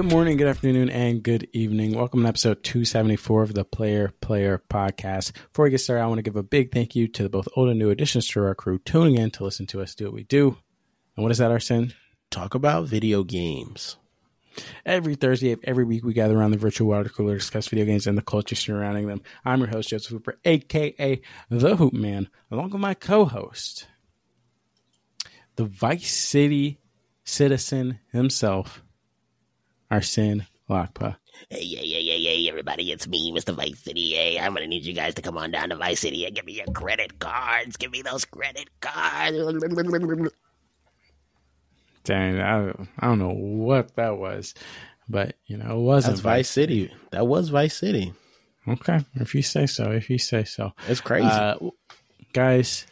Good morning, good afternoon, and good evening. Welcome to episode 274 of the Player Player Podcast. Before we get started, I want to give a big thank you to both old and new additions to our crew tuning in to listen to us do what we do. And what is that, Arsene? Talk about video games. Every Thursday of every week, we gather around the virtual water cooler to discuss video games and the culture surrounding them. I'm your host, Joseph Hooper, aka The Hoop Man, along with my co host, the Vice City citizen himself, Arsene Lakpa. Hey, hey, hey, hey, hey, everybody, it's me, Mr. Vice City. Hey, I'm gonna need you guys to come on down to Vice City and give me your credit cards. Give me those credit cards. Dang, I, I don't know what that was, but you know, it wasn't That's Vice City. That was Vice City. Okay, if you say so, if you say so. It's crazy. Uh, guys,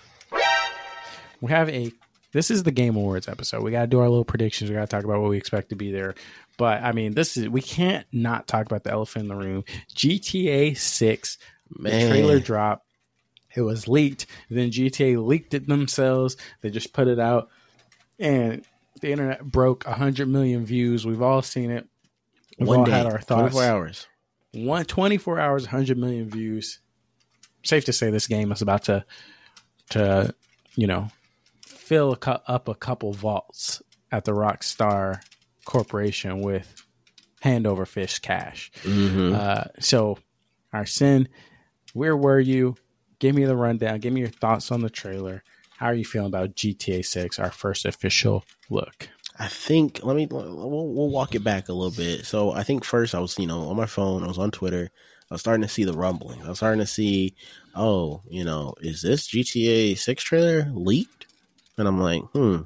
we have a. This is the Game Awards episode. We got to do our little predictions. We got to talk about what we expect to be there. But I mean, this is we can't not talk about the elephant in the room. GTA Six, the Man. trailer drop. It was leaked. Then GTA leaked it themselves. They just put it out, and the internet broke hundred million views. We've all seen it. We've One all day, had our thoughts. 24 hours. One 24 hours, 100 million views. Safe to say this game is about to, to you know, fill up a couple vaults at the Rockstar Corporation with hand over fist cash. Mhm. Uh, so, Arsene, where were you? Give me the rundown. Give me your thoughts on the trailer. How are you feeling about GTA 6, our first official look? I think let me we'll, we'll walk it back a little bit. So I think first I was you know on my phone, I was on Twitter, I was starting to see the rumbling. I was starting to see, oh, you know, is this GTA Six trailer leaked? And I'm like, hmm,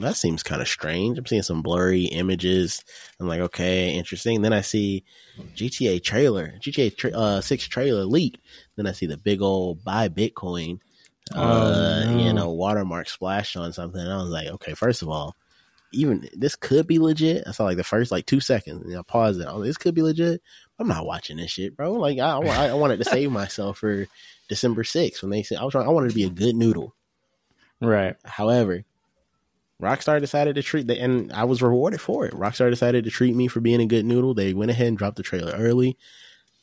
that seems kind of strange. I'm seeing some blurry images. I'm like, okay, interesting. Then I see GTA trailer, GTA tra- uh, Six trailer leaked. Then I see the big old buy Bitcoin, uh, Oh, no. you know, watermark splashed on something. And I was like, okay, first of all, even this could be legit. I saw like the first like two seconds, and I paused it. I was like, this could be legit. I'm not watching this shit, bro. Like I, I, I wanted to save myself for December 6th when they said I was trying. I wanted to be a good noodle. Right. However, Rockstar decided to treat the, and I was rewarded for it. Rockstar decided to treat me for being a good noodle. They went ahead and dropped the trailer early,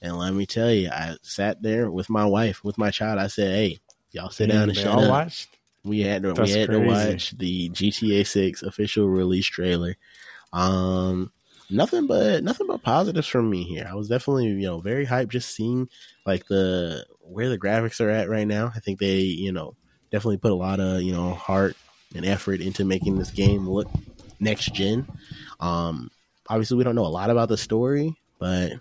and let me tell you, I sat there with my wife, with my child. I said, "Hey, y'all sit down and shut all up." watched? We had to That's we had crazy. to watch the GTA Six official release trailer. Um, nothing but nothing but positives from me here. I was definitely you know very hyped just seeing like the where the graphics are at right now. I think they you know definitely put a lot of you know heart and effort into making this game look next gen. Um, obviously we don't know a lot about the story, but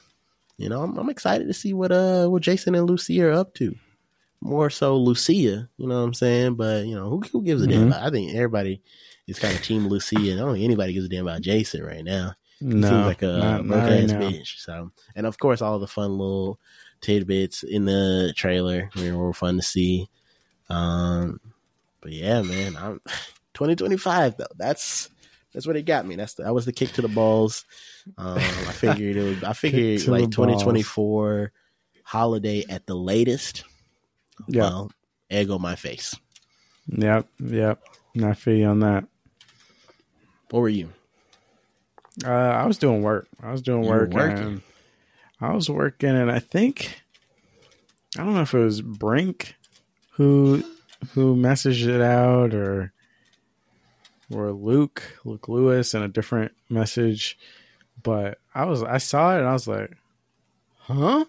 you know I'm, I'm excited to see what uh what Jason and Lucy are up to more so Lucia, you know what I'm saying? But you know, who, who gives a damn? Mhm. About, I think everybody is kind of team Lucia, I don't think anybody gives a damn about Jason right now. He No, seems like a not, not broke right ass bitch. So, and of course, all the fun little tidbits in the trailer were fun to see. Um, but yeah, man, I'm 2025 though. That's that's what it got me. That's the, that was the kick to the balls. Um, I figured it was. I figured like the balls. 2024 holiday at the latest. Yeah. Well, egg on my face. Yep, yep. Not feel you on that. What were you? Uh, I was doing work. I was doing You work. And I was working, and I think I don't know if it was Brink who who messaged it out, or or Luke Luke Lewis in a different message. But I was I saw it and I was like, huh.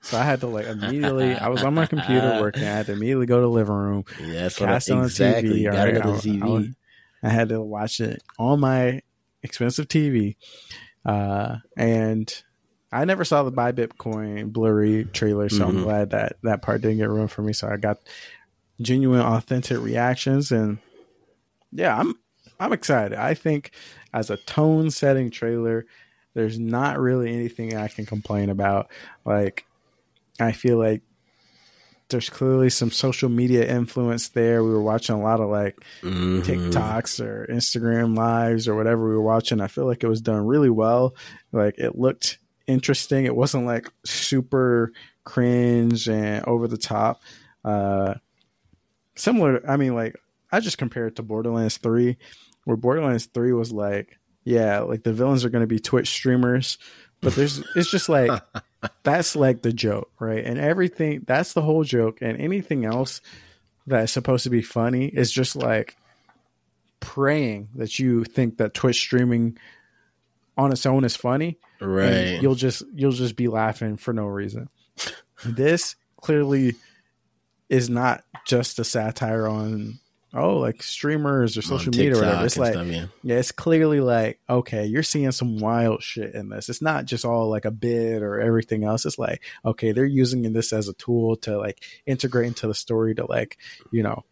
So I had to like immediately. I was on my computer working. I had to immediately go to the living room. Yeah, that's what Cast I, on exactly. TV. Gotta right, go I- to TV. I was- I had to watch it on my expensive TV. Uh, and I never saw the Buy Bitcoin blurry trailer, so I'm Mhm. glad that that part didn't get ruined for me. So I got genuine, authentic reactions, and yeah, I'm I'm excited. I think as a tone setting trailer, there's not really anything I can complain about. Like, I feel like there's clearly some social media influence there. We were watching a lot of like Mhm. TikToks or Instagram lives or whatever we were watching. I feel like it was done really well. Like it looked interesting. It wasn't like super cringe and over the top. Uh, similar. I mean, like I just compare it to Borderlands Three, where Borderlands Three was like, yeah, like the villains are going to be Twitch streamers, but there's it's just like that's like the joke, right? And everything that's the whole joke, and anything else that is supposed to be funny is just like praying that you think that Twitch streaming on its own is funny, Right. you'll just you'll just be laughing for no reason. this clearly is not just a satire on oh like streamers or social media or whatever. It's like stuff, yeah. yeah, it's clearly like, okay, you're seeing some wild shit in this. It's not just all like a bit or everything else. It's like, okay, they're using this as a tool to like integrate into the story to like, you know,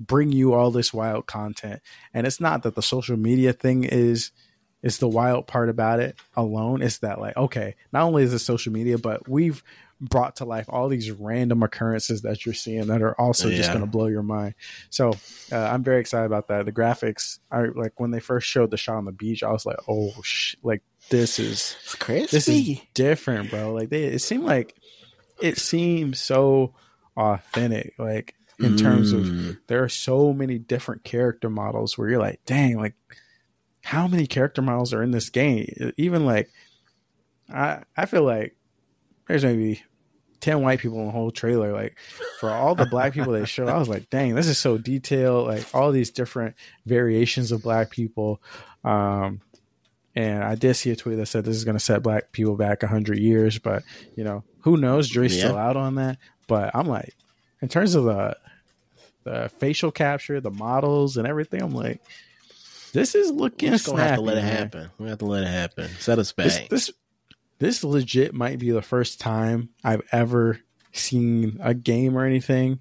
bring you all this wild content. And it's not that the social media thing is is the wild part about it alone. It's that like, okay, not only is it social media, but we've brought to life all these random occurrences that you're seeing that are also just going to blow your mind. So uh, I'm very excited about that. The graphics, I like when they first showed the shot on the beach. I was like, oh, sh- like this is It's crazy. this is different, bro. Like they, it seemed like it seemed so authentic. Like in terms of Mm. there are so many different character models where you're like, dang, like how many character models are in this game? Even like, I I feel like there's maybe ten white people in the whole trailer. Like for all the black people they show, I was like, dang, this is so detailed. Like all these different variations of black people. Um, and I did see a tweet that said this is going to set black people back hundred years, but you know who knows? Dre's Yeah. still out on that. But I'm like, in terms of the the facial capture, the models, and everything, I'm like, this is looking We're just gonna have to let it man. happen. We have to let it happen. Set us back. This, this this legit might be the first time I've ever seen a game or anything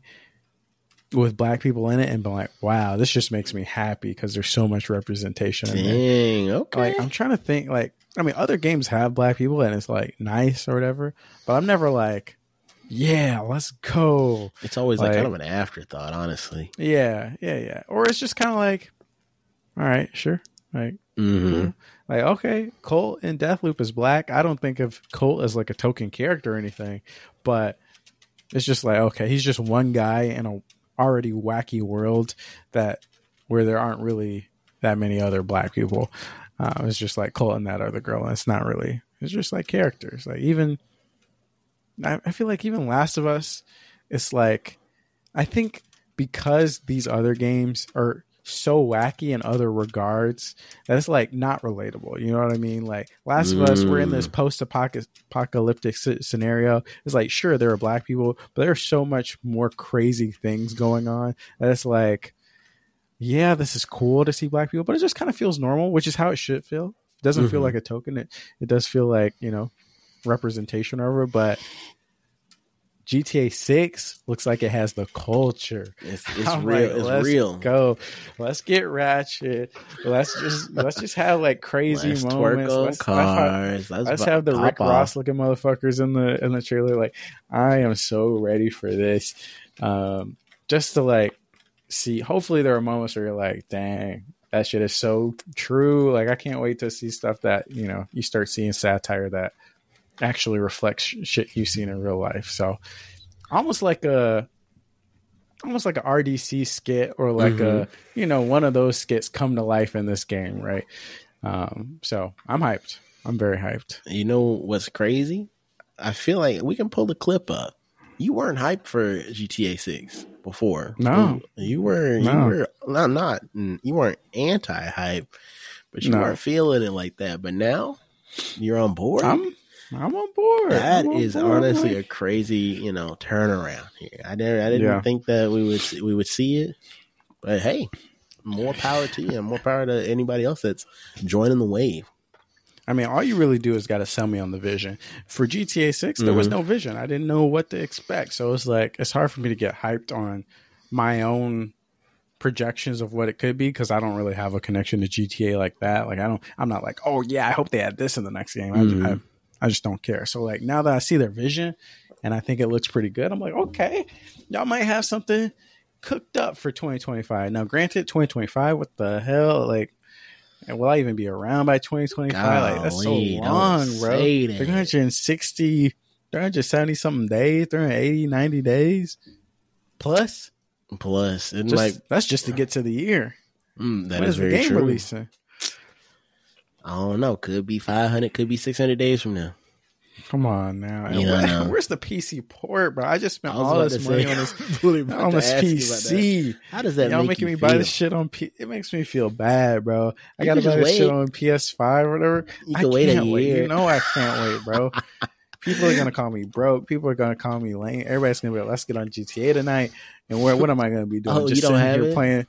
with black people in it and been like, wow, this just makes me happy because there's so much representation. Dang. Okay. Like I'm trying to think like I mean other games have black people and it's like nice or whatever, but I'm never like, yeah, let's go. it's always like, like- kind of an afterthought, honestly. Yeah, yeah, yeah. Or it's just kind of like, all right, sure. Like Mm-hmm. Like, okay, Colt in Deathloop is black. I don't think of Colt as like a token character or anything, but it's just like, okay, he's just one guy in a already wacky world that where there aren't really that many other black people. Uh, it's just like Colt and that other girl, and it's not really. It's just like characters. Like even, I, I feel like even Last of Us, it's like, I think because these other games are so wacky in other regards that it's like not relatable. You know what I mean? Like Last of Us, we're in this post-apocalyptic scenario. It's like sure there are black people, but there's so much more crazy things going on that it's like, yeah, this is cool to see black people, but it just kind of feels normal, which is how it should feel. It doesn't feel Mhm. like a token. It it does feel like you know representation over, but. GTA Six looks like it has the culture. It's, it's I'm real. like, it's let's real. Go. Let's get ratchet. Let's just let's just have like crazy Let's moments. Let's, let's have, cars. Let's, let's have the Rick off. Ross looking motherfuckers in the in the trailer. Like, I am so ready for this. Um, just to like see. Hopefully, there are moments where you're like, "Dang, that shit is so true." Like, I can't wait to see stuff that you know you start seeing satire that actually reflects sh- shit you've seen in real life. So, almost like a almost like a RDC skit or like a you know one of those skits come to life in this game, right? Um, so I'm hyped. I'm very hyped. You know what's crazy? I feel like we can pull the clip up. You weren't hyped for GTA Six before. No. you were. You No. were not. Not. You weren't anti-hype, but you No. weren't feeling it like that. But now you're on board. I'm I'm on board. That on is board, honestly a crazy, you know, turnaround here. I didn't, I didn't Yeah. think that we would we would see it, but hey, more power to you, and more power to anybody else that's joining the wave. I mean, all you really do is got to sell me on the vision. For GTA 6, there was Mhm. no vision. I didn't know what to expect. So it's like, it's hard for me to get hyped on my own projections of what it could be because I don't really have a connection to GTA like that. Like, I don't, I'm not like, oh, yeah, I hope they add this in the next game. I, Mhm. I, I just don't care. So, like, now that I see their vision and I think it looks pretty good, I'm like, okay, y'all might have something cooked up for 2025. Now, granted, 2025, what the hell? Like, will I even be around by 2025? like, that's so long, bro. 360, 370 something days, 380, 90 days plus. Plus, and Just, like that's just to get to the year. mm, that when is very game true. releasing? I don't know. Could be 500, could be 600 days from now. Come on now. And where- know. where's the PC port, bro? I just spent I all this money say- on this on this ask you about that. PC. How does that Y'all make making me buy feel? this shit on P. It makes me feel bad, bro. I You gotta buy this shit on PS5 or whatever. You I can wait a can't wait. year. You know I can't wait, bro. People are gonna call me broke. People are gonna call me lame. Everybody's gonna be like, "Let's get on GTA tonight." And where, what am I gonna be doing? Oh, Just sitting here it? playing,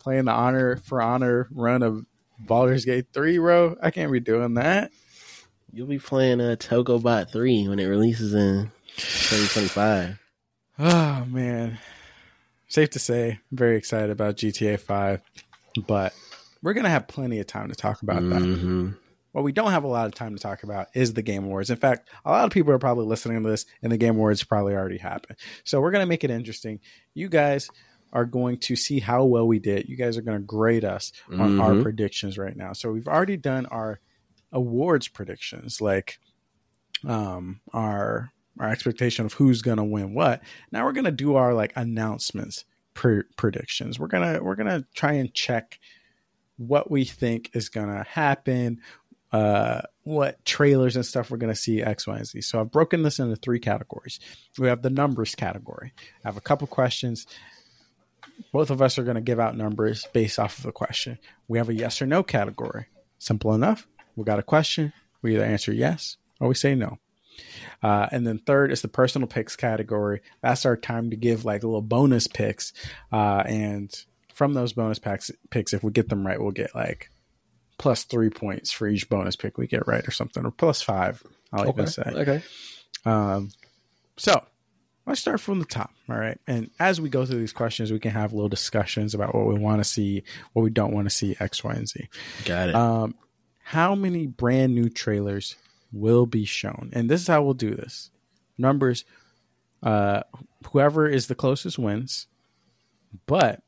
playing the honor for honor run of Baldur's Gate three, bro. I can't be doing that. You'll be playing uh, Togobot 3 when it releases in 2025. Oh man, safe to say, I'm very excited about GTA Five, but we're gonna have plenty of time to talk about that. hmm What we don't have a lot of time to talk about is the Game Awards. In fact, a lot of people are probably listening to this, and the Game Awards probably already happened. So we're gonna make it interesting. You guys are going to see how well we did. You guys are going to grade us on our Mhm. predictions right now. So we've already done our awards predictions, like um, our our expectation of who's going to win what. Now we're going to do our like announcements pre- predictions. We're gonna we're gonna try and check what we think is going to happen, uh, what trailers and stuff we're going to see X, Y, and Z. So I've broken this into three categories. We have the numbers category. I have a couple questions. Both of us are going to give out numbers based off of the question. We have a yes or no category. Simple enough. We got a question. We either answer yes or we say no. Uh, and then third is the personal picks category. That's our time to give like little bonus picks. Uh, and from those bonus packs, picks, if we get them right, we'll get like plus three points for each bonus pick we get right or something, or plus five, I'll even say. Okay. Um, so let's start from the top. All right. And as we go through these questions, we can have little discussions about what we want to see, what we don't want to see, X, Y, and Z. Got it. Um, how many brand new trailers will be shown? And this is how we'll do this. Numbers, uh, whoever is the closest wins. But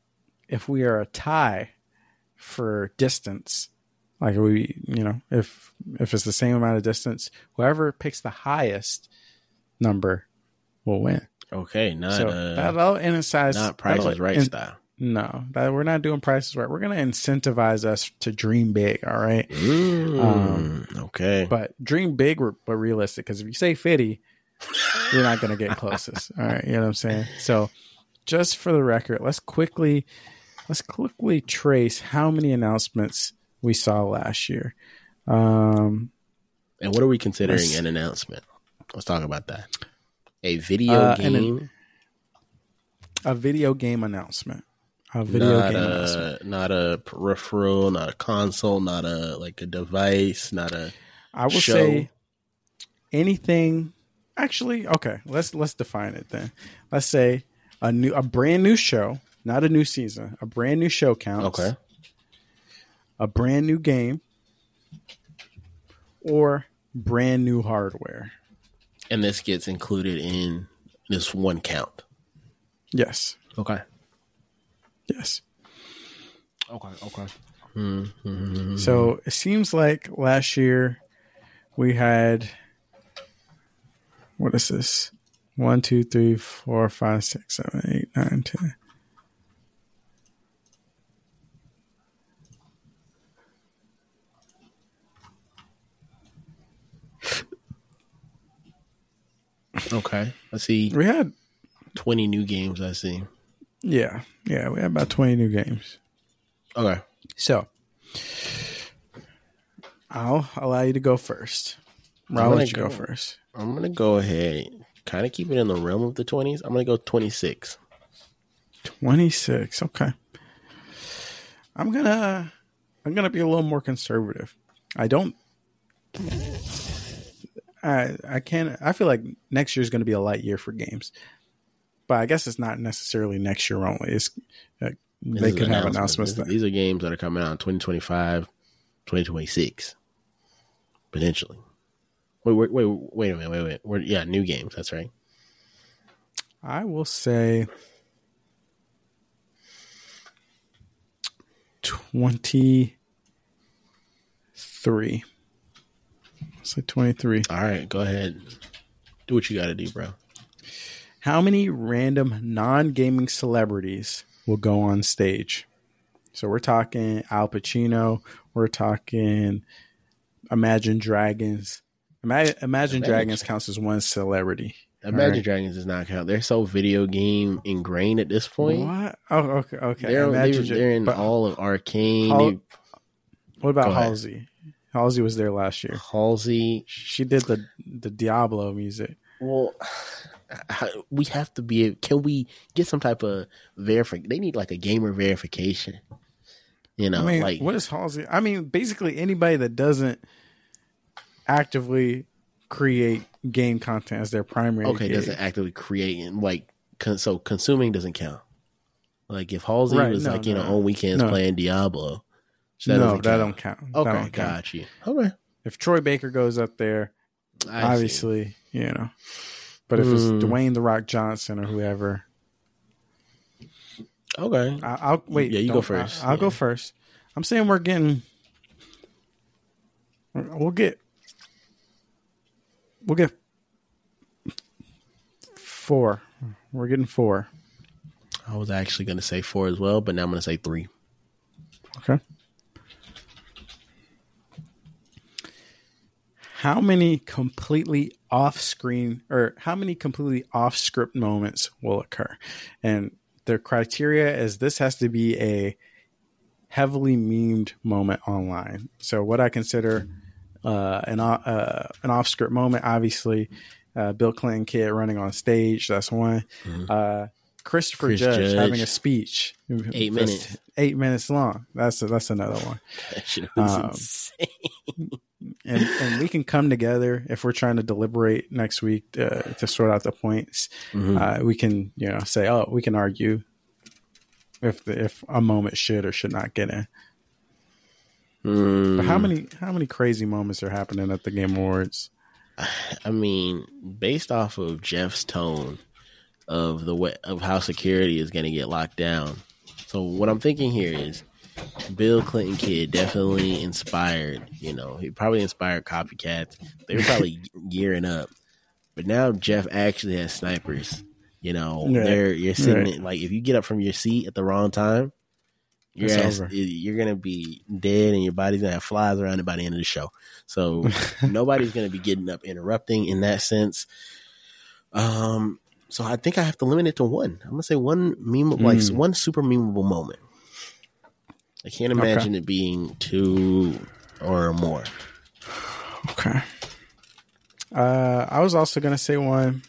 if we are a tie for distance, like we, you know, if if it's the same amount of distance, whoever picks the highest number will win. okay. Not so uh, that'll incentivize. not Price that'll is Right in- style. no, that we're not doing prices right. We're going to incentivize us to dream big. All right, Mm, Um, okay. but dream big, but realistic. Because if you say fifty, you're not going to get closest. All right, you know what I'm saying. So, just for the record, let's quickly let's quickly trace how many announcements we saw last year. Um, and what are we considering an announcement? Let's talk about that. A video Uh, game, a video game announcement. A video not game announcement. not a peripheral, not a console, not a like a device, not a I will show. say anything. Actually, okay. Let's let's define it then. Let's say a new, a brand new show, not a new season. A brand new show counts. okay. A brand new game, or brand new hardware. And this gets included in this one count. Yes. Okay. Yes. Okay. Okay. Mm-hmm. So it seems like last year we had what is this? One, two, three, four, five, six, seven, eight, nine, ten. Okay. I see We had twenty new games. I see. yeah, yeah, we had about twenty new games. Okay. So I'll allow you to go first. I'll let you go go- first. I'm gonna go ahead, kind of keep it in the realm of the twenties. I'm gonna go twenty six. Twenty six. Okay. I'm gonna I'm gonna be a little more conservative. I don't I I can't I feel like next year's gonna be a light year for games. But I guess it's not necessarily next year only. It's uh, they could have announcements that These are games that are coming out in 2025, 2026, potentially. Wait, wait, wait, wait a minute, wait, wait. We're, yeah, new games. That's right. I will say twenty three. Say twenty three. All right, go ahead. Do what you got to do, bro. How many random non gaming celebrities will go on stage? So we're talking Al Pacino, we're talking Imagine Dragons. Imagine Imagine- Dragons counts as one celebrity. Imagine Alright. Dragons does not count. They're so video game ingrained at this point. What? Oh, okay, okay. They're, Imagine they're, they're in all of Arcane. They- what about. Halsey? Halsey was there last year. Halsey. She did the the Diablo music. Well, we have to be. Can we get some type of verification? They need like a gamer verification. You know, I mean, like what is Halsey? I mean, basically anybody that doesn't actively create game content as their primary. okay, gig. doesn't actively create and like con- so consuming doesn't count. Like if Halsey Right, was no, like you know on weekends No. playing Diablo, so no, that count. don't count. That Okay, don't count. got you. Okay, If Troy Baker goes up there, I see. obviously, you know. But if it's Hmm. Dwayne the Rock Johnson or whoever, Okay, I, I'll wait. Yeah, you go first. I, will go first. I'm saying we're getting. We'll get. We'll get four. We're getting four. I was actually going to say four as well, but now I'm going to say three. Okay. How many completely off screen or how many completely off script moments will occur? And the criteria is this has to be a heavily memed moment online. So what I consider uh, an uh, an off script moment, obviously, uh, Bill Clinton kid running on stage. That's one. Uh, Christopher Chris Judge, Judge. having a speech, Eight minutes. eight minutes long. That's that's another one. That Um, insane. And and we can come together if we're trying to deliberate next week uh, to sort out the points. Mhm. Uh, we can you know say oh we can argue if the, if a moment should or should not get in. Mm, But how many how many crazy moments are happening at the Game Awards? I mean, based off of Jeff's tone of the way of how security is going to get locked down. So what I'm thinking here is Bill Clinton kid definitely inspired. You know, he probably inspired copycats. They were probably gearing up, but now Jeff actually has snipers. You know, Right. they're you're sitting Right. in- like if you get up from your seat at the wrong time. Your ass, you're gonna be dead, and your body's gonna have flies around it by the end of the show. So nobody's going to be getting up interrupting in that sense. Um, so I think I have to limit it to one. I'm going to say one meme, like Mm. one super memeable moment. I can't Okay. imagine it being two or more. Okay. Uh, I was also gonna say one.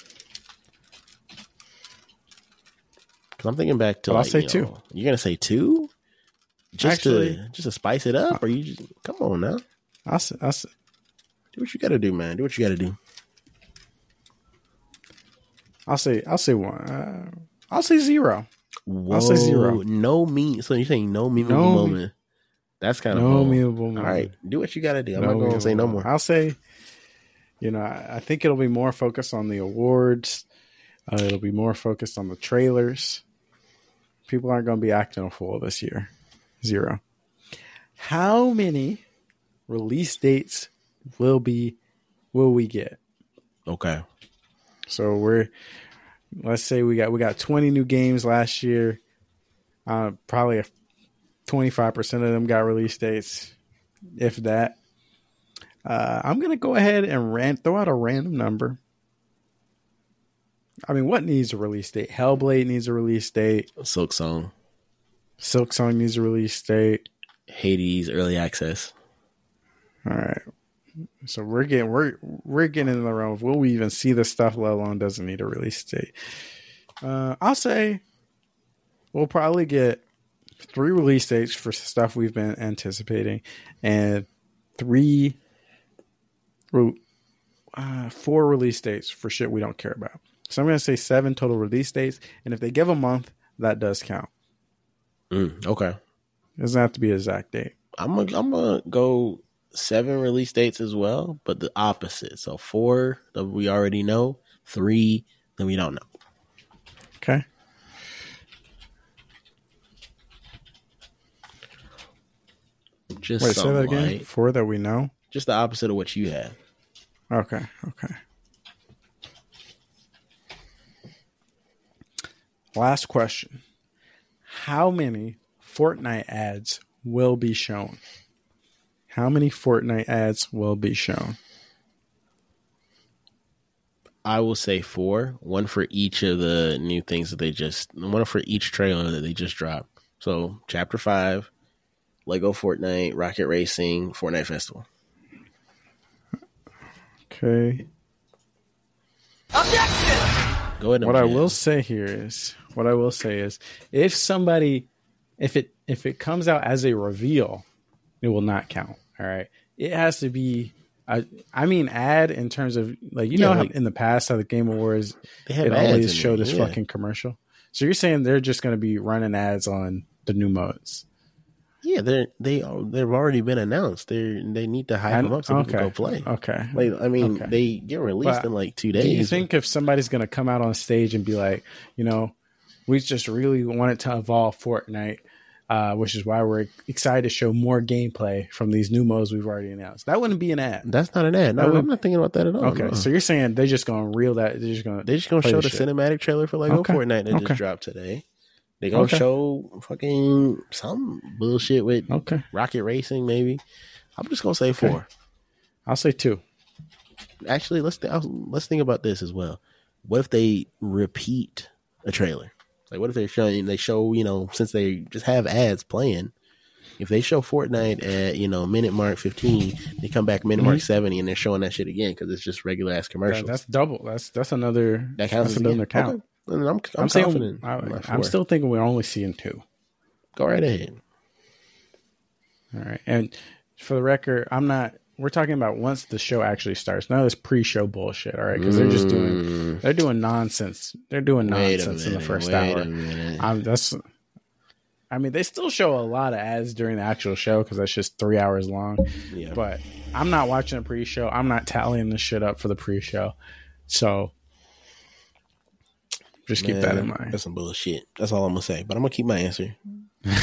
Because I'm thinking back to, But I'll say you two. know, You're going to say two, just Actually- to just to spice it up, or you just come on now, I'll I'll do what you got to do, man. Do what you got to do. I'll say I'll say one. Uh, I'll say zero. Whoa, I'll say zero. No meme. So you're saying no memeable No me- moment? That's kind of No bold. memeable moment. All right, do what you got to do. I'm No not going to say no more. I'll say, you know, I, I think it'll be more focused on the awards. Uh, it'll be more focused on the trailers. People aren't going to be acting a fool this year. Zero. How many release dates will be will we get? Okay. So we're let's say we got we got 20 new games last year. Uh, probably 25% of them got release dates, if that. Uh, I'm gonna go ahead and ran, throw out a random number. I mean, what needs a release date? Hellblade needs a release date. Silksong, Silk Song needs a release date. Hades, early access. All right. So we're getting we're we're getting in the realm of will we even see this stuff, let alone doesn't need a release date. Uh, I'll say we'll probably get three release dates for stuff we've been anticipating, and three, re- uh, four release dates for shit we don't care about. So I'm gonna say seven total release dates, and if they give a month, that does count. Mm, okay. It doesn't have to be an exact date. I'm gonna I'm gonna go seven release dates as well, but the opposite. So four that we already know, three that we don't know. Okay. Just Wait, say that again. Four that we know. Just the opposite of what you have. Okay, okay. Last question. How many Fortnite ads will be shown? How many Fortnite ads will be shown? I will say four, one for each of the new things that they just, one for each trailer that they just dropped. So, Chapter Five, Lego Fortnite, Rocket Racing, Fortnite Festival. Okay. Objection! Go ahead. What I Jam. will say here is, what I will say is, if somebody, if it if it comes out as a reveal, it will not count. All right, it has to be. I, I mean, ad in terms of like you Yeah, know how like- in the past how the Game Awards it always showed this yeah. fucking commercial. So you're saying they're just going to be running ads on the new modes? Yeah, they're they they've already been announced. They they need to hype I- them up so people okay. go play. Okay. Like I mean, Okay. they get released But in like two days. Do you think if somebody's going to come out on stage and be like, you know, we just really wanted to evolve Fortnite, uh, which is why we're excited to show more gameplay from these new modes we've already announced? That wouldn't be an ad. That's not an ad. No, would- I'm not thinking about that at all. Okay, no. so you're saying they're just going to reel that? They're just going to They're just gonna show the shit. cinematic trailer for Lego Okay. Fortnite that Okay. just dropped today. They're gonna Okay. show fucking some bullshit with Okay, rocket racing, maybe. I'm just gonna say Okay. four. I'll say two. Actually, let's th- let's think about this as well. What if they repeat a trailer? Like, what if they're showing they show you know since they just have ads playing. If they show Fortnite at you know minute mark 15, they come back minute mark Mhm. 70 and they're showing that shit again because it's just regular ass commercials. that's double. That's that's another. that counts that's another again. count. Okay. I'm, I'm, I'm, saying confident. I, I'm still thinking we're only seeing two. go right ahead. All right. And for the record, I'm not. We're talking about once the show actually starts. None of this pre-show bullshit. All right, because they're just doing Mm. they're doing nonsense. They're doing nonsense in the first hour. minute. I'm that's. I mean, they still show a lot of ads during the actual show because that's just three hours long. Yeah. But I'm not watching a pre-show. I'm not tallying this shit up for the pre-show. So just keep that in mind. That's some bullshit. That's all I'm gonna say. But I'm gonna keep my answer.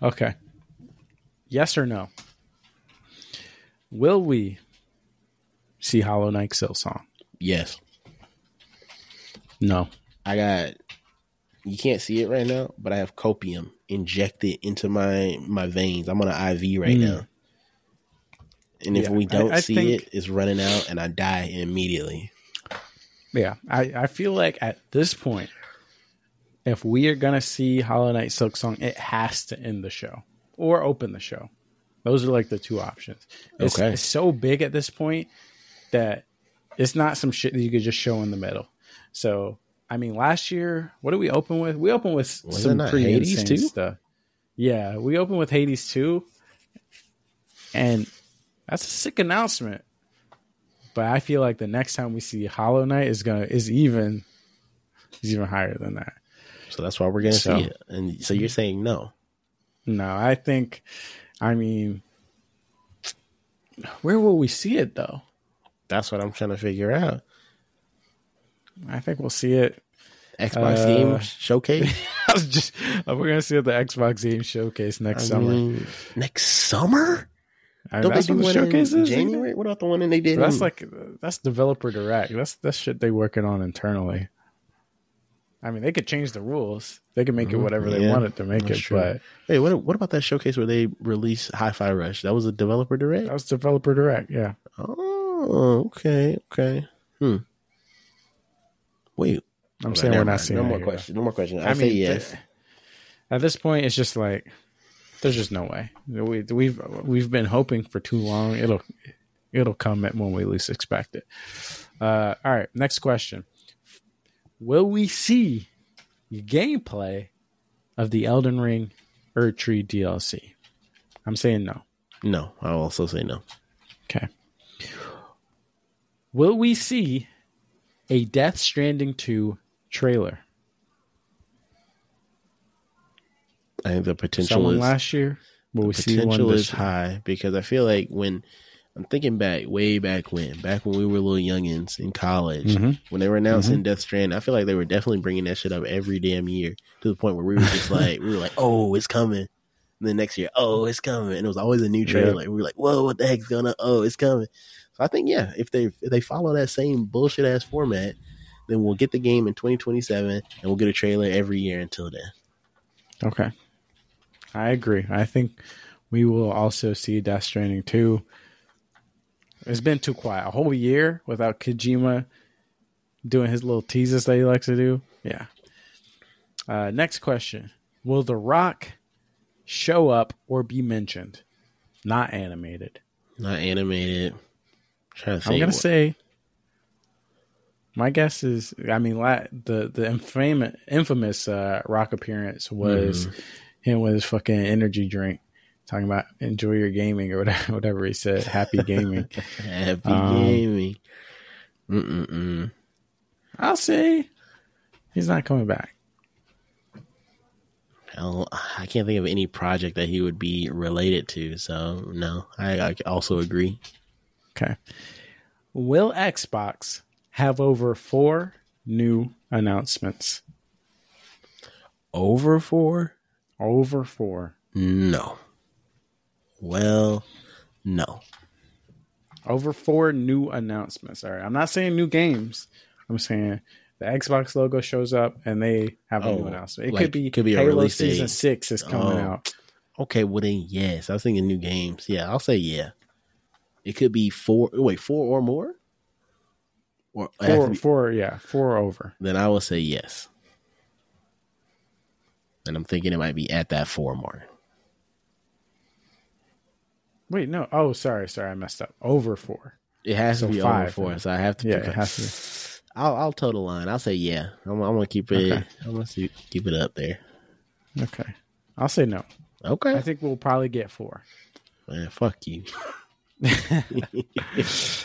Okay. Yes or no? Will we see Hollow Knight Silksong? Yes. No. I got. You can't see it right now, but I have copium injected into my my veins. I'm on an IV right Mm. now. And if Yeah, we don't I see think- it, it's running out, and I die immediately. Yeah, I, I feel like at this point, if we are gonna see Hollow Knight Silksong, it has to end the show or open the show. Those are like the two options. It's, Okay. it's so big at this point that it's not some shit that you could just show in the middle. So I mean, last year, what did we open with? We opened with Was it some pretty Hades too? stuff. Yeah, we opened with Hades two, and that's a sick announcement. But I feel like the next time we see Hollow Knight is gonna is even is even higher than that. So that's why we're gonna So- see it. And so you're saying no? No, I think, I mean, where will we see it though? That's what I'm trying to figure out. I think we'll see it. Xbox Uh, game showcase. I was just we're gonna see it at the Xbox Game Showcase next I summer. mean, next summer? I mean, Don't they do the one showcase in. January? What about the one that they did? That's in- like that's developer direct. That's that's shit they working on internally. I mean, they could change the rules. They could make it Mhm. whatever they Yeah, wanted to make it, true. but Hey, what what about that showcase where they released Hi-Fi Rush? That was a developer direct. that was developer direct. Yeah, Oh, okay, okay. Hmm. Wait, I'm okay, saying we're not mind. seeing no more here. questions. No more questions. I, I say mean, yes. th- at this point, it's just like there's just no way. We, we've we've been hoping for too long. It'll it'll come at when we least expect it. Uh, all right, next question: Will we see gameplay of the Elden Ring Erdtree DLC? I'm saying no. no, I'll also say no. Okay. Will we see a Death Stranding 2 trailer? I think the potential Someone is last year? Will we see one potential is high because I feel like when I'm thinking back, way back when, back when we were little youngins in college, Mhm. when they were announcing Death Strand, I feel like they were definitely bringing that shit up every damn year to the point where we were just like, we were like, oh, it's coming. And then next year, oh, it's coming. And it was always a new trailer. We were like, whoa, what the heck's going on? Oh, it's coming. So I think, yeah, if they if they follow that same bullshit ass format, then we'll get the game in 2027 and we'll get a trailer every year until then. Okay. I agree. I think we will also see Death Stranding 2. It's been too quiet. A whole year without Kojima doing his little teases that he likes to do. Yeah. Uh, next question Will The Rock show up or be mentioned? Not animated. Not animated. to I'm gonna what- say. My guess is, I mean, la- the the infamous infamous uh, rock appearance was Mm-hmm. him with his fucking energy drink, talking about enjoy your gaming or whatever, whatever he said, happy gaming. happy Um, gaming. Mm-mm-mm. I'll say he's not coming back. I, I can't think of any project that he would be related to. So no, I, I also agree. Okay. Will Xbox have over four new announcements? Over four? Over four. No. Well, no. Over four new announcements. All right. I'm not saying new games. I'm saying the Xbox logo shows up and they have a new Oh, announcement. It like, could be could be a Halo release season six is coming Oh. out. Okay, well then yes. I was thinking new games. Yeah, I'll say yeah. It could be four. Wait, four or more. Or it has to Four, be- four, yeah, four over. then I will say yes. And I'm thinking it might be at that four mark. Wait, no. Oh, sorry, sorry, I messed up. Over four. It has So to be over five, four, then. so I have to. Yeah, pick it has to I'll I'll toe the line. I'll say yeah. I'm, I'm gonna keep it. Okay. I'm gonna see, keep it up there. Okay. I'll say no. Okay. I think we'll probably get four. Man, fuck you.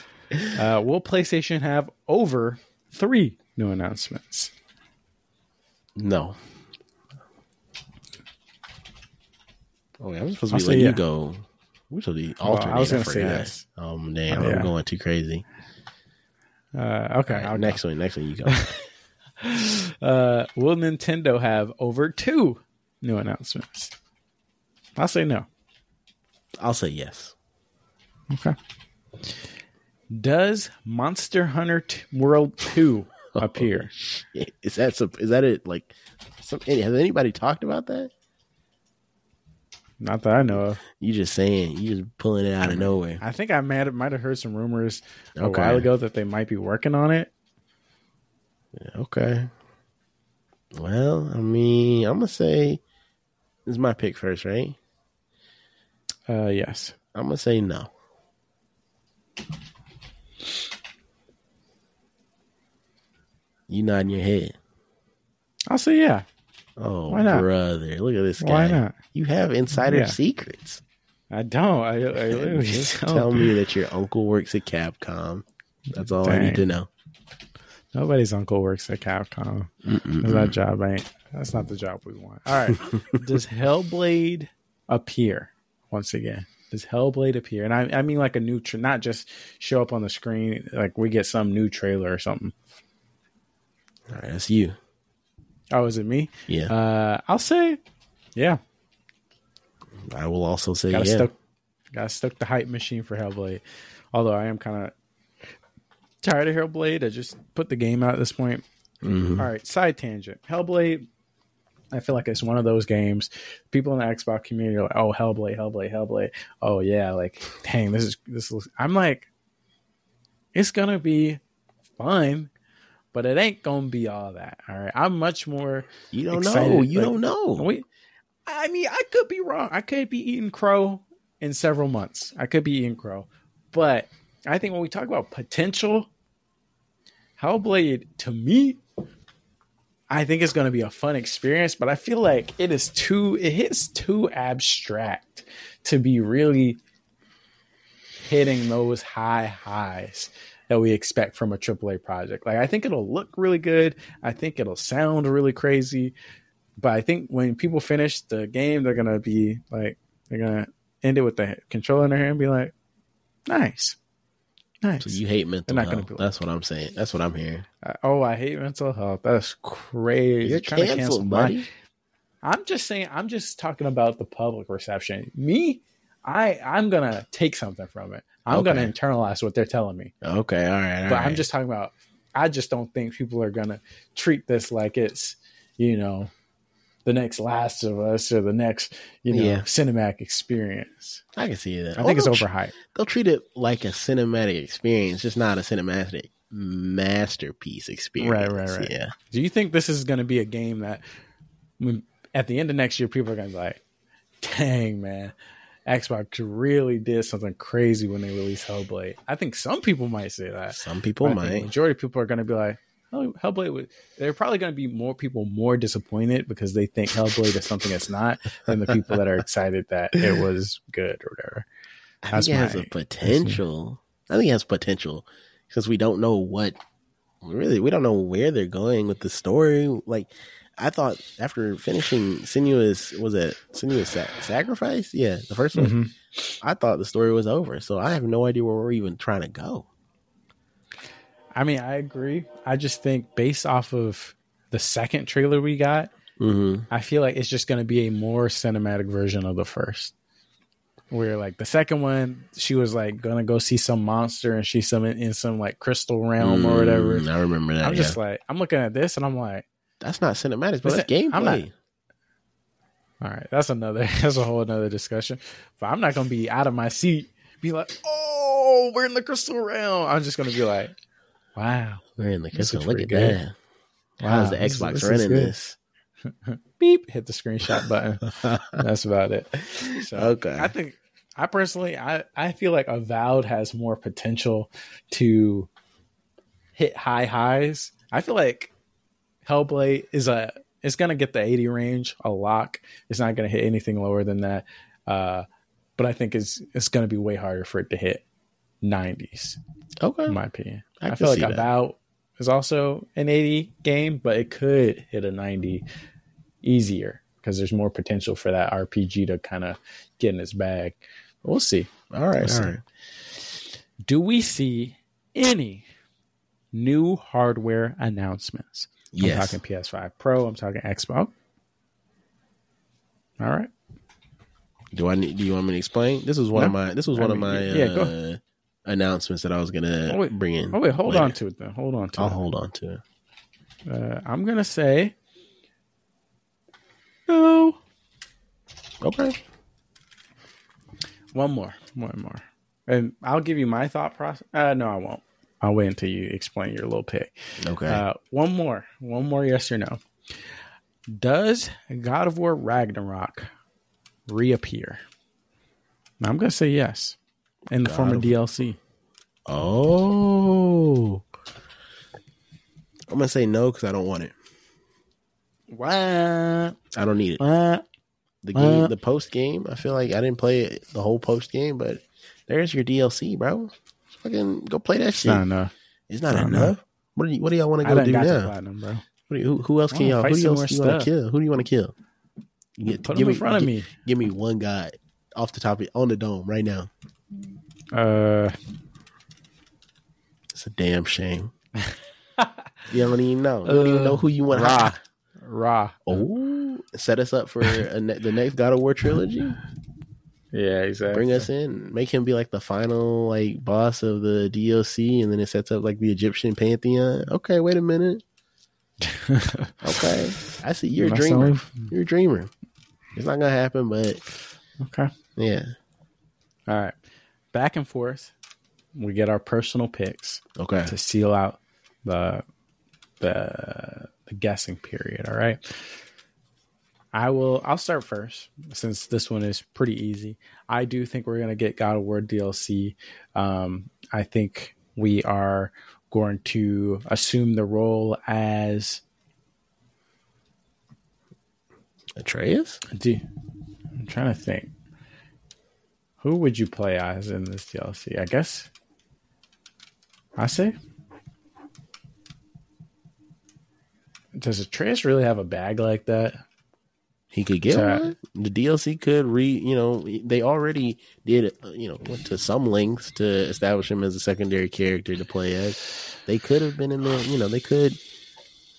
Uh, will PlayStation have over three new announcements? No. Oh, yeah, I'm supposed to be letting yeah. you go. We're supposed to be Well, I alternate. was gonna say forgot. yes. Um, damn, Oh, yeah. I'm going too crazy. Uh, okay. Right, next one, next one, you go. go. Uh, will Nintendo have over two new announcements? I'll say no. I'll say yes. Okay. Does Monster Hunter t- World 2 appear? Is that some, is that it? Like, some, has anybody talked about that? Not that I know of. You just saying, you just pulling it out of nowhere. I think I might have, might have heard some rumors a while ago that they might be working on it. Okay. Well, I mean, I'm gonna say this is my pick first, right? Uh, yes. I'm gonna say no. You nodding your head. I'll say yeah. Oh, Why not? brother! Look at this guy. Why not? You have insider Yeah. secrets. I don't. I, I literally Just don't. tell me that your uncle works at Capcom. That's all I need to know. Nobody's uncle works at Capcom. That job ain't. That's not the job we want. All right. Does Hellblade appear once again? Does Hellblade appear? And I, I mean like a new, tra- not just show up on the screen. Like we get some new trailer or something. All right, that's you. Oh, is it me? Yeah, Uh, I'll say, yeah. I will also say Got to yeah. stuck. Got to stuck the hype machine for Hellblade. Although I am kind of tired of Hellblade. I just put the game out at this point. Mhm. All right, side tangent. Hellblade. I feel like it's one of those games. People in the Xbox community are like, "Oh, Hellblade, Hellblade, Hellblade." Oh yeah, like, dang, this is this. Is, I'm like, it's gonna be fun, but it ain't gonna be all that. All right, I'm much more. You don't excited, know. You don't know. We, I mean, I could be wrong. I could be eating crow in several months. I could be eating crow, but I think when we talk about potential, Hellblade to me, I think it's to be a fun experience. But I feel like it is too. It hits too abstract to be really hitting those high highs that we expect from a AAA project. Like I think it'll look really good. I think it'll sound really crazy. But I think when people finish the game, they're gonna be like, they're gonna end it with the controller in their hand and be like, nice, nice. So you hate mental They're not gonna health. like- That's what I'm saying. That's what I'm hearing. Uh, oh, I hate mental health. That's crazy. You're Trying to cancel canceled, my- I'm just saying. I'm just talking about the public reception. Me, I, I'm gonna take something from it. I'm Okay. gonna internalize what they're telling me. Okay, all right. all but right. I'm just talking about. I just don't think people are gonna treat this like it's, you know, the next Last of Us or the next, you know, Yeah. cinematic experience. I can see that. I think Oh, it's overhyped. They'll treat it like a cinematic experience, just not a cinematic masterpiece experience. Right, right, right. Yeah. Do you think this is going to be a game that, when, at the end of next year, people are going to be like, "Dang, man, Xbox really did something crazy when they released Hellblade." I think some people might say that. Some people But I think the might. majority of people are going to be like, "Oh, Hellblade." Was, they're probably going to be more people more disappointed because they think Hellblade is something it's not than the people that are excited that it was good or whatever. I That's think it has a potential. I think it has potential because we don't know what really we don't know where they're going with the story. Like I thought after finishing Senua's was it Senua's Sa- Sacrifice? Yeah, the first one. Mhm. I thought the story was over, so I have no idea where we're even trying to go. I mean, I agree. I just think based off of the second trailer we got, Mm-hmm. I feel like it's just going to be a more cinematic version of the first. Where like the second one, she was like gonna go see some monster and she's some in, some like crystal realm or whatever. Mm, I remember that. I'm yeah. just like, I'm looking at this and I'm like, that's not cinematics, but that's gameplay. All right, that's another, that's a whole another discussion. But I'm not gonna be out of my seat, be like, oh, we're in the crystal realm. I'm just gonna be like, wow, We're in the crystal. Look at good. that. wow, How's the this is- Xbox this running this? Beep, hit the screenshot button. That's about it. So Okay. I think I personally I, I feel like Avowed has more potential to hit high highs. I feel like Hellblade is a it's gonna get the 80 range a lock. It's not gonna hit anything lower than that. Uh but I think it's it's gonna be way harder for it to hit 90s, Okay. in my opinion. I I, feel like that. Avowed is also an 80 game, but it could hit a 90 easier because there's more potential for that RPG to kind of get in its bag. We'll see. All right. We'll all see. right. Do we see any new hardware announcements? Yes. I'm talking PS5 Pro. I'm talking Xbox. All right. Do I need? Do you want me to explain? This was one of my. This was I one of my yeah, uh, announcements that I was gonna Oh, wait. bring in. Oh wait, hold later. on to it then. Hold on to I'll it. hold on to it. Uh, I'm gonna say no. Okay. One more, one more, and I'll give you my thought process. Uh, no, I won't. I'll wait until you explain your little pick. Okay. Uh, one more, one more, yes or no. Does God of War Ragnarok reappear? Now, I'm gonna say yes, in the God form of of- DLC. oh. I'm gonna say no because I don't want it. What? I don't need it. What? The game, the post game. I feel like I didn't play the whole post game, but there's your DLC, bro. Fucking go play that It's shit. not enough. it's not enough. What do you? What do y'all want to go do now? platinum, bro. What do you, who, who else can y'all? Who else do you want to kill? Who do you want to kill? Get- Put give them in me- front of me. Give me one guy off the top of on the dome right now. Uh, It's a damn shame. you don't even know. You don't even Uh, know who you want. Ra. Ra. Oh, set us up for a ne- the next God of War trilogy. Yeah, exactly. Bring us in, make him be like the final like boss of the DLC, and then it sets up like the Egyptian pantheon. Okay, wait a minute. Okay, I see you're a dreamer. You're a dreamer. It's not gonna happen, but Okay. yeah. All right. Back and forth. We get our personal picks Okay. to seal out the the the guessing period. All right. I will. I'll start first since this one is pretty easy. I do think we're gonna get God of War DLC. Um, I think we are going to assume the role as. Atreus. Do, I'm trying to think. Who would you play as in this DLC? I guess. I say. Does Atreus really have a bag like that? He could get one. The DLC could re, you know, they already did, you know, went to some lengths to establish him as a secondary character to play as. They could have been in there, you know, they could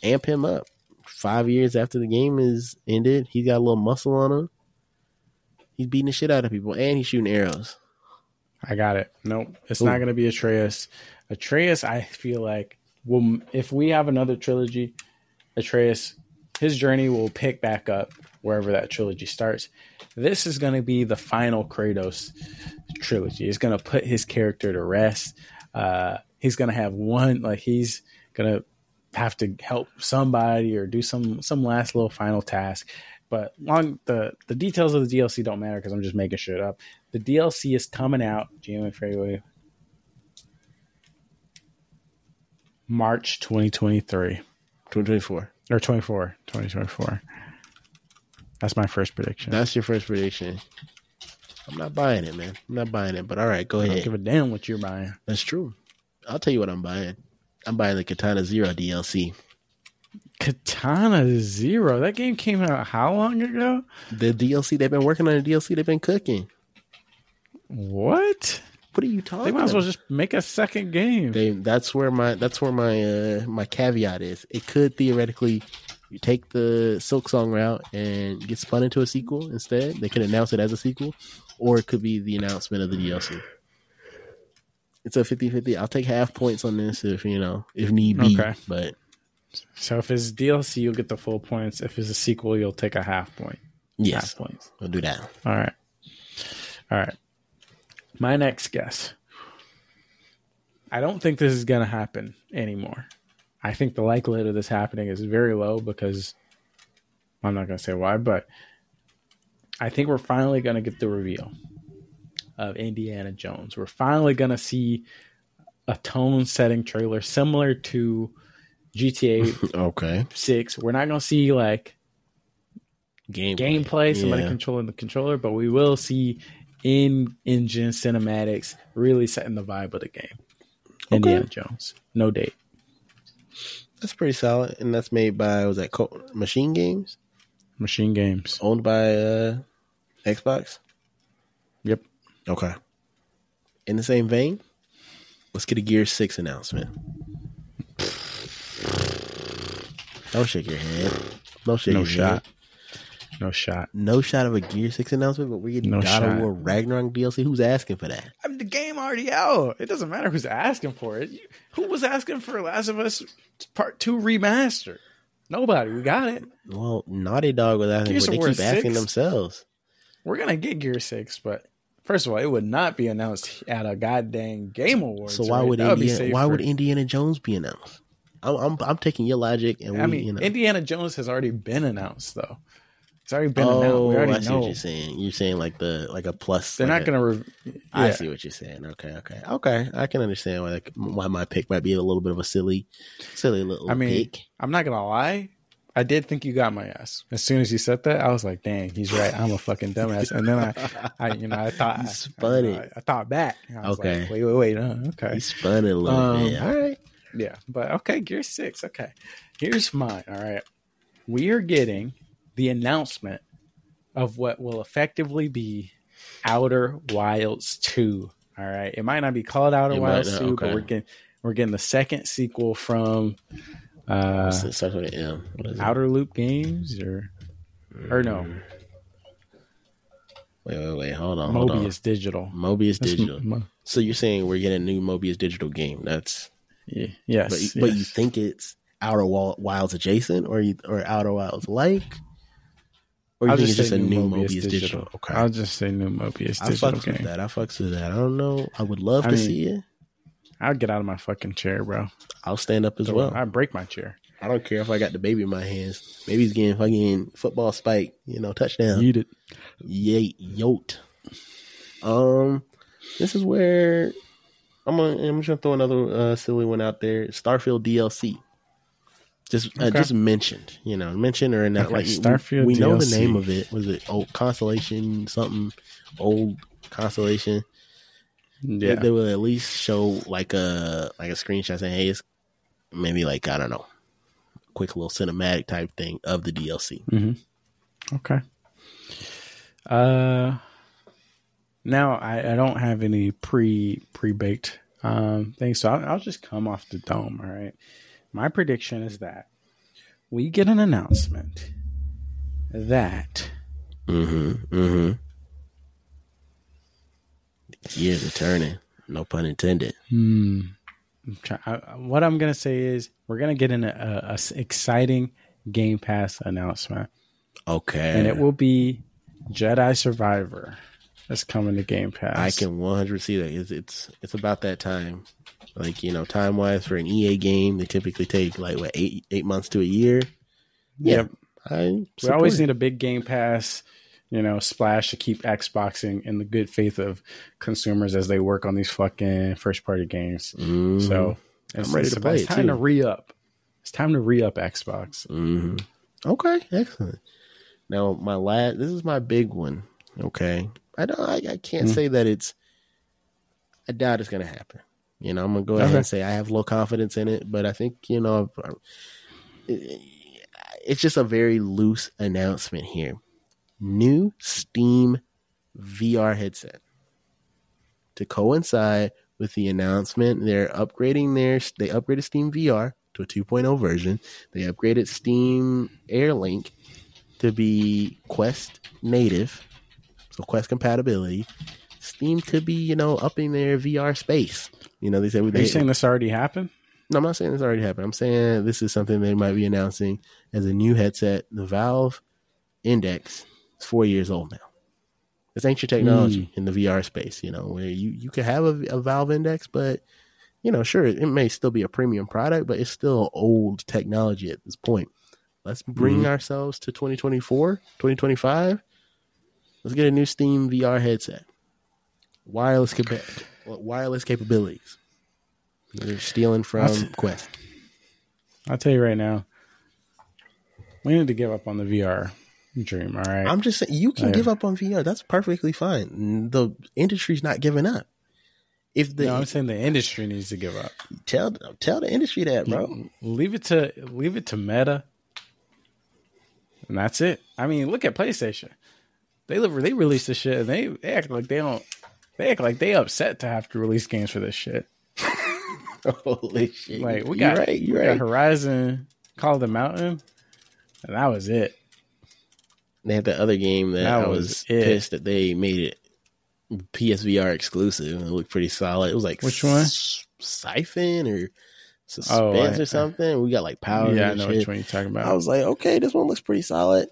amp him up. Five years after the game is ended, he's got a little muscle on him. He's beating the shit out of people, and he's shooting arrows. I got it. Nope, it's Who? not going to be Atreus. Atreus, I feel like, well, if we have another trilogy, Atreus his journey will pick back up wherever that trilogy starts. This is going to be the final Kratos trilogy. It's going to put his character to rest. Uh, he's going to have one like he's going to have to help somebody or do some some last little final task. But long the the details of the DLC don't matter because I'm just making shit up. The DLC is coming out January, February, March 2023 2024. Or 24, 2024. That's my first prediction. That's your first prediction. I'm not buying it, man. I'm not buying it. But all right, go I don't ahead. give a damn what you're buying. That's true. I'll tell you what I'm buying. I'm buying the Katana Zero DLC. Katana Zero. That game came out how long ago? The DLC they've been working on. The DLC they've been cooking. What? What are you talking? They might as well just make a second game. They, that's where my that's where my uh, my caveat is. It could theoretically you take the Silksong route and get spun into a sequel instead. They could announce it as a sequel, or it could be the announcement of the DLC. It's a 50-50. I'll take half points on this if you know if need be. Okay. But So if it's DLC, you'll get the full points. If it's a sequel, you'll take a half point. yes, Half points. we'll do that. All right. All right. My next guess. I don't think this is going to happen anymore. I think the likelihood of this happening is very low because I'm not going to say why, but I think we're finally going to get the reveal of Indiana Jones. We're finally going to see a tone setting trailer similar to GTA Okay. 6. We're not going to see like Game gameplay, somebody Yeah. controlling the controller, but we will see in engine cinematics really setting the vibe of the game. Indiana Jones. No date. That's pretty solid, and that's made by was that Co- Machine Games, Machine Games. owned by uh, Xbox. Yep. Okay. In the same vein, let's get a Gear Six announcement. Don't shake your head. Don't shake No your shot. head. No shot. No shot of a Gear Six announcement, but we're getting No God shot. of War Ragnarok DLC. Who's asking for that? I mean, the game already out. It doesn't matter who's asking for it. You- Who was asking for Last of Us Part 2 remaster? Nobody. We got it. Well, Naughty Dog was asking, Gears but they War keep asking 6? themselves. We're going to get Gear 6, but first of all, it would not be announced at a goddamn Game Awards. So why right? would That be Indiana, safe why for- would Indiana Jones be announced? I'm I'm, I'm taking your logic, and I we, mean, you know. Indiana Jones has already been announced, though. It's already been oh, We already I see know. what you're saying. You're saying like the like a plus. They're like not going to. Re- I see what you're saying. Okay, okay, okay. I can understand why like, why my pick might be a little bit of a silly, silly little I mean, pick. I'm not gonna lie. I did think you got my ass. As soon as you said that, I was like, "Dang, he's right. I'm a fucking dumbass." And then I, I you know, I thought You I- spun I, it. I, thought back. I was Okay. Like, wait, wait, wait. Uh, okay. He spun it a little Um, bit. All right. Yeah, but okay. Gear six. Okay. Here's mine. All right. We are getting the announcement of what will effectively be Outer Wilds two. All right. It might not be called Outer It Wilds not, two, but we're getting we're getting the second sequel from. Uh, it starts with an M. What is it? Outer Loop Games or or no Wait, wait, wait. Hold on. Hold Mobius Digital. Mobius That's Digital. Mo- So you're saying we're getting a new Mobius Digital game? That's yeah, but, yes, but you think it's Outer Wilds adjacent, or you, or Outer Wilds like, or you I'll think it's just just say a new Mobius Mobius, Digital. Digital? Okay. I'll just say new Mobius I Digital fucks with that. I fucks with that. I don't know. I would love I to mean, see it. I'll get out of my fucking chair, bro. I'll stand up as well. I break my chair. I don't care if I got the baby in my hands. Maybe he's getting fucking football spike, you know, touchdown. Eat it. Yay, yote. Um, this is where I'm gonna I'm just gonna throw another uh, silly one out there. Starfield DLC. Just uh, just mentioned, you know, mentioned or not Okay, like we- Starfield We, know the name of it. Was it old Constellation something? Old Constellation. Yeah. They, they will at least show like a like a screenshot saying, "Hey, it's maybe like I don't know, quick little cinematic type thing of the DLC." Mm-hmm. Okay. Uh, now I, I don't have any pre pre baked um things, so I'll, I'll just come off the dome. All right. My prediction is that we get an announcement that Mm-hmm. Mm-hmm. Years are turning. No pun intended. Hmm. I'm try- I, what I'm gonna say is we're gonna get an a, a exciting Game Pass announcement, Okay. and it will be Jedi Survivor. That's coming to Game Pass. I can 100 see that. It's, it's it's about that time. Like you know, time wise for an EA game, they typically take like what eight eight months to a year. Yeah, Yep. I We always need a big Game Pass, you know, splash to keep Xboxing in, the good faith of consumers as they work on these fucking first party games. Mhm. So it's, ready it's to play it's it, time to re up. It's time to re up Xbox. hmm Okay, excellent. Now my last, this is my big one. Okay, I don't, I, I can't Mm. say that it's. I doubt it's gonna happen. You know, I'm gonna go ahead Okay. and say I have low confidence in it, but I think you know, it's just a very loose announcement here. New Steam VR headset to coincide with the announcement. They're upgrading their they upgraded Steam VR to a 2.0 version. They upgraded Steam AirLink to be Quest native, so Quest compatibility. Steam could be, you know, upping their VR space. You know, they said Are they, you saying this already happened? no, I'm not saying this already happened. I'm saying this is something they might be announcing as a new headset. The Valve Index is four years old now. It's ancient technology hmm. in the VR space, you know, where you, you could have a, a Valve Index, but, you know, sure, it may still be a premium product, but it's still old technology at this point. Let's bring mm-hmm. ourselves to 2024, 2025. Let's get a new Steam VR headset. Wireless, capa- wireless capabilities. They're stealing from That's- Quest. I'll tell you right now. We need to give up on the VR dream. All right. I'm just saying you can Yeah. give up on VR. That's perfectly fine. The industry's not giving up. If the no, I'm saying the industry needs to give up. tell tell the industry that, bro. Leave it to leave it to Meta, and that's it. I mean, look at PlayStation. They they release the shit, and they, they act like they don't. They act like they upset to have to release games for this shit. Holy shit! Like we You're got, right. You're we got. Horizon, Call of the Mountain, and that was it. They had the other game that, That I was was pissed that they made it PSVR exclusive. It looked pretty solid. It was like Which one? S- Siphon or Suspense Oh, I- or something. We got like power. yeah, I know shit. which one you're talking about. I was like, okay, this one looks pretty solid.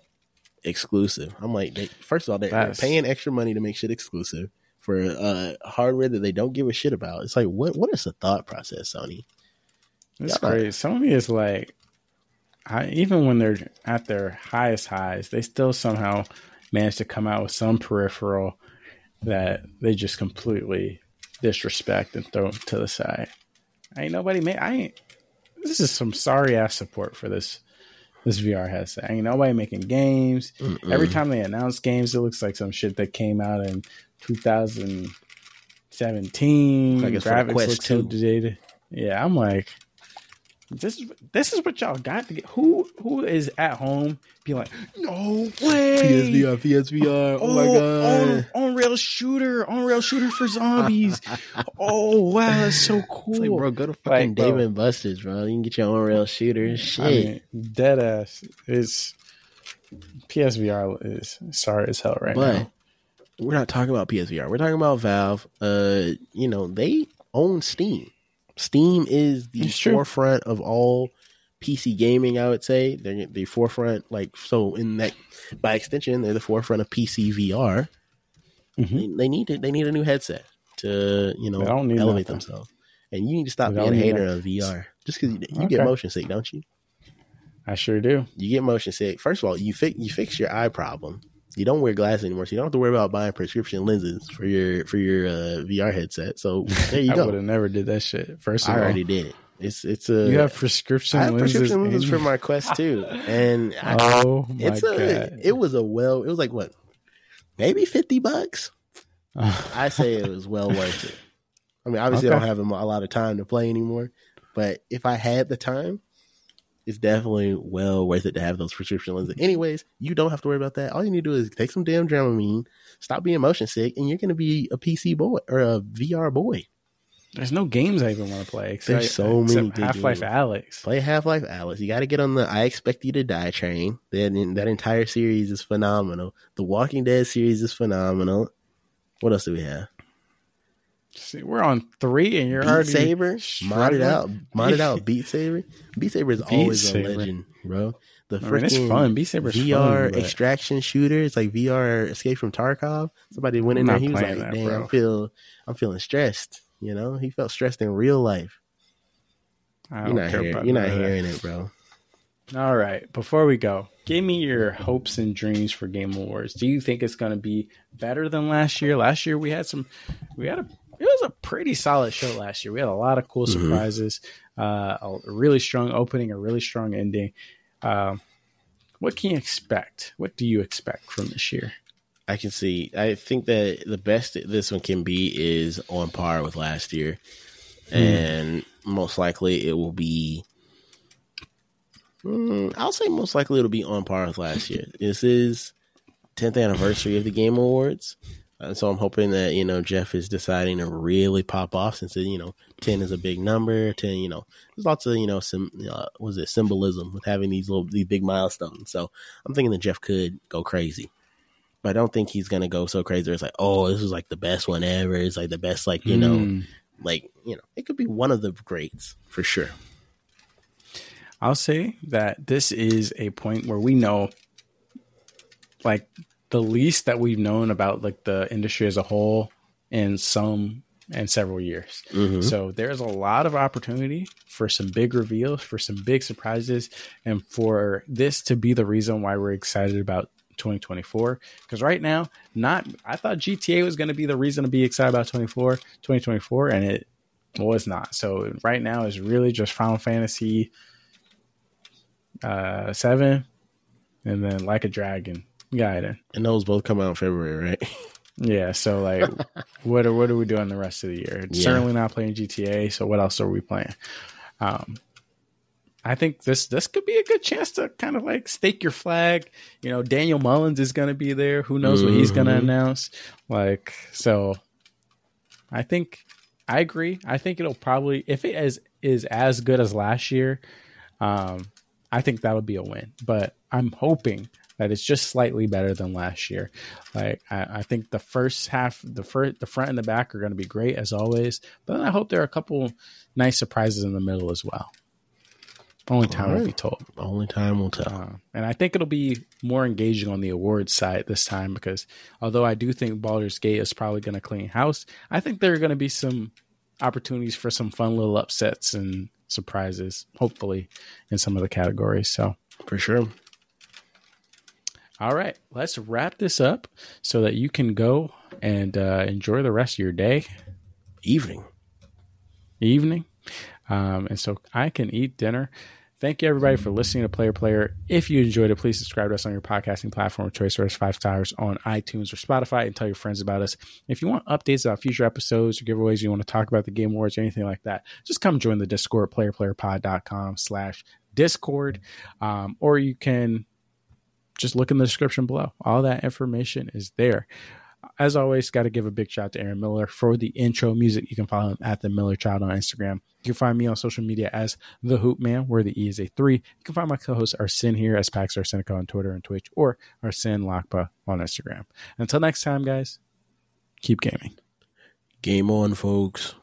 Exclusive. I'm like, they, first of all, they're, they're paying extra money to make shit exclusive for uh, hardware that they don't give a shit about. It's like, what? What is the thought process, Sony? Yeah. crazy. Sony is like, I, even when they're at their highest highs, they still somehow manage to come out with some peripheral that they just completely disrespect and throw to the side. Ain't nobody made. I ain't. This is some sorry ass support for this this VR headset. Ain't nobody making games. Every time they announce games, it looks like some shit that came out in 2017. Like Graphics look so dated. Yeah, I'm like, this is this is what y'all got to get. Who who is at home be like, no way, PSVR. Oh, oh my god, on, on rail shooter, on rail shooter for zombies. oh wow, that's so cool. Like, bro, go to fucking Like, bro. Dave and Buster's, bro. You can get your own rail shooter. Shit. I mean, dead ass. It's PSVR is sorry as hell right but now. we're not talking about PSVR. We're talking about Valve. Uh, you know, they own Steam. Steam is the It's true. forefront of all PC gaming. I would say they're the forefront. Like so, in that by extension, they're the forefront of PC VR. Mhm. They, they need to, they need a new headset to you know elevate nothing. themselves. And you need to stop being a hater nothing. of VR. Just because you, you get motion sick, don't you? I sure do. You get motion sick. First of all, you fix you fix your eye problem. You don't wear glasses anymore, so you don't have to worry about buying prescription lenses for your for your uh, VR headset. So there you go. I would have never did that shit. First of I all, already did it. It's it's a you have prescription I have lenses. prescription lenses in- for my Quest too, and I, Oh my it's a it was a well it was like what maybe fifty bucks. I say it was well worth it. I mean, obviously, I don't have a lot of time to play anymore, but if I had the time, it's definitely well worth it to have those prescription lenses. Anyways, you don't have to worry about that. All you need to do is take some damn Dramamine, stop being motion sick, and you're going to be a PC boy or a VR boy. There's no games I even want to play. Except, There's so many Half Life. Alyx. Play Half Life Alyx. You got to get on the I Expect You to Die train. That that entire series is phenomenal. The Walking Dead series is phenomenal. What else do we have? See, we're on three, and you're Beat already Saber, modded struggling? out, modded out. Beat Saber, Beat Saber is Beat always Saber. a legend, bro. The I mean, it's freaking fun. Beat Saber's VR fun, extraction shooter. It's like VR Escape from Tarkov. Somebody went in there. He was like, that, "Damn, bro." I feel, I'm feeling stressed." You know, he felt stressed in real life. You're not hearing, you're not none of that. hearing it, bro. All right. Before we go, give me your hopes and dreams for Game Awards. Do you think it's going to be better than last year? Last year we had some, we had a, it was a pretty solid show last year. We had a lot of cool Mhm. surprises, uh, a really strong opening, a really strong ending. Um, what can you expect? What do you expect from this year? I can see. I think that the best this one can be is on par with last year, and most likely it will be. Mm, I'll say most likely it'll be on par with last year. This is 10th anniversary of the Game Awards, and so I'm hoping that you know Jeff is deciding to really pop off since you know 10 is a big number. 10, you know, there's lots of you know some uh, was it symbolism with having these little these big milestones. So I'm thinking that Jeff could go crazy but I don't think he's gonna go so crazy. It's like, oh, this is like the best one ever. It's like the best, like you know, Mm. like you know, it could be one of the greats for sure. I'll say that this is a point where we know, like, the least that we've known about like the industry as a whole in some and several years. Mhm. So there's a lot of opportunity for some big reveals, for some big surprises, and for this to be the reason why we're excited about 2024. Because right now, not I thought GTA was going to be the reason to be excited about 24, 2024, and it was not. So right now is really just Final Fantasy uh, seven, and then Like a Dragon Gaiden. And those both come out in February, right? Yeah, so like, what are what are we doing the rest of the year? Yeah. Certainly not playing GTA. So what else are we playing? Um, I think this this could be a good chance to kind of like stake your flag. You know, Daniel Mullins is going to be there. Who knows what he's going to Mhm. announce? Like, so I think I agree. I think it'll probably if it is is as good as last year, um, I think that'll be a win. But I'm hoping that it's just slightly better than last year. Like I, I think the first half, the first, the front and the back are going to be great as always. But then I hope there are a couple nice surprises in the middle as well. Only time will be told. Only time will tell. Uh, and I think it'll be more engaging on the awards side this time because although I do think Baldur's Gate is probably going to clean house, I think there are going to be some opportunities for some fun little upsets and surprises, hopefully, in some of the categories. So, For sure. All right, let's wrap this up so that you can go and uh, enjoy the rest of your day, Evening. evening. Um, and so I can eat dinner. Thank you, everybody, for listening to Player Player. If you enjoyed it, please subscribe to us on your podcasting platform of choice, us five stars on iTunes or Spotify, and tell your friends about us. If you want updates about future episodes or giveaways, you want to talk about the Game Awards or anything like that, just come join the Discord, playerplayerpod.com slash Discord. Um, or you can just look in the description below. All that information is there. As always, got to give a big shout out to Aaron Miller for the intro music. You can follow him at the Miller Child on Instagram. You can find me on social media as the Hoop Man, where the E is a three. You can find my co-host Arsene here as Pax Arsenica on Twitter and Twitch, or Arsene Lakpa on Instagram. Until next time, guys, keep gaming. Game on, folks.